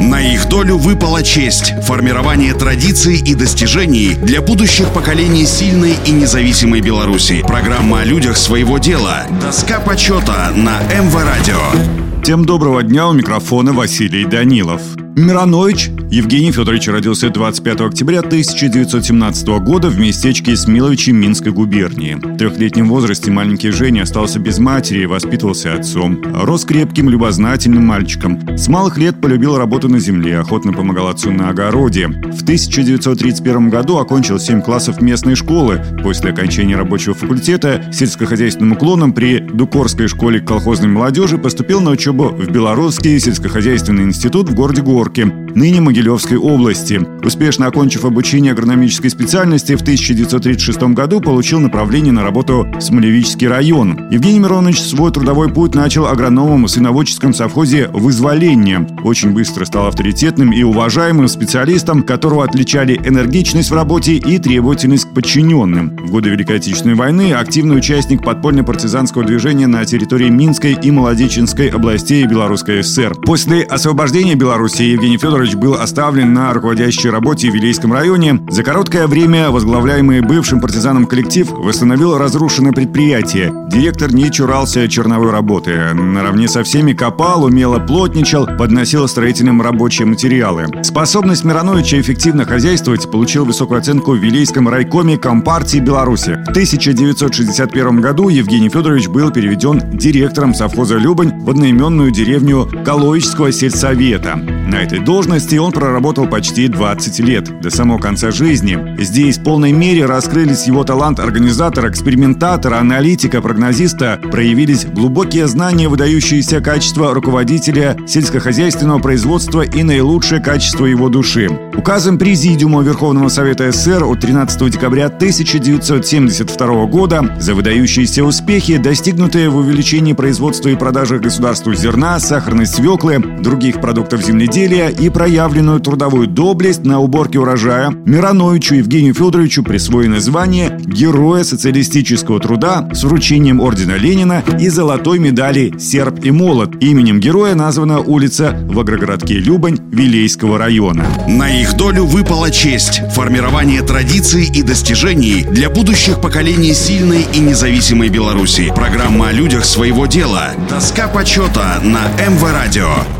На их долю выпала честь – формирование традиций и достижений для будущих поколений сильной и независимой Беларуси. Программа о людях своего дела. Доска почета на МВ Радио. Всем доброго дня, у микрофона Василий Данилов. Миронович Евгений Федорович родился 25 октября 1917 года в местечке Смиловичи Минской губернии. В трехлетнем возрасте маленький Женя остался без матери и воспитывался отцом. Рос крепким, любознательным мальчиком. С малых лет полюбил работу на земле, охотно помогал отцу на огороде. В 1931 году окончил 7 классов местной школы. После окончания рабочего факультета сельскохозяйственным уклоном при Дукорской школе колхозной молодежи поступил на учебу в Белорусский сельскохозяйственный институт в городе Горки ныне Могилевской области. Успешно окончив обучение агрономической специальности, в 1936 году получил направление на работу в Смолевический район. Евгений Миронович свой трудовой путь начал агрономом в сыноводческом совхозе «Вызволение». Очень быстро стал авторитетным и уважаемым специалистом, которого отличали энергичность в работе и требовательность к подчиненным. В годы Великой Отечественной войны активный участник подпольно-партизанского движения на территории Минской и Молодеченской областей Белорусской ССР. После освобождения Беларуси Евгений Федорович был оставлен на руководящей работе в Вилейском районе. За короткое время возглавляемый бывшим партизаном коллектив восстановил разрушенное предприятие. Директор не чурался черновой работы. Наравне со всеми копал, умело плотничал, подносил строительным рабочие материалы. Способность Мироновича эффективно хозяйствовать получил высокую оценку в Вилейском райкоме Компартии Беларуси. В 1961 году Евгений Федорович был переведен директором совхоза «Любань» в одноименную деревню Калоического сельсовета. На этой должности он проработал почти 20 лет, до самого конца жизни. Здесь в полной мере раскрылись его талант организатора, экспериментатора, аналитика, прогнозиста, проявились глубокие знания, выдающиеся качества руководителя сельскохозяйственного производства и наилучшее качество его души. Указом Президиума Верховного Совета СССр от 13 декабря 1972 года за выдающиеся успехи, достигнутые в увеличении производства и продажи государству зерна, сахарной свеклы, других продуктов земледелия и проявленную трудовую доблесть на уборке урожая, Мироновичу Евгению Федоровичу присвоено звание Героя социалистического труда с вручением ордена Ленина и золотой медали «Серб и молот». Именем героя названа улица в агрогородке Любань Вилейского района. На их долю выпала честь – формирование традиций и достижений для будущих поколений сильной и независимой Беларуси. Программа о людях своего дела. Доска почета на МВ Радио.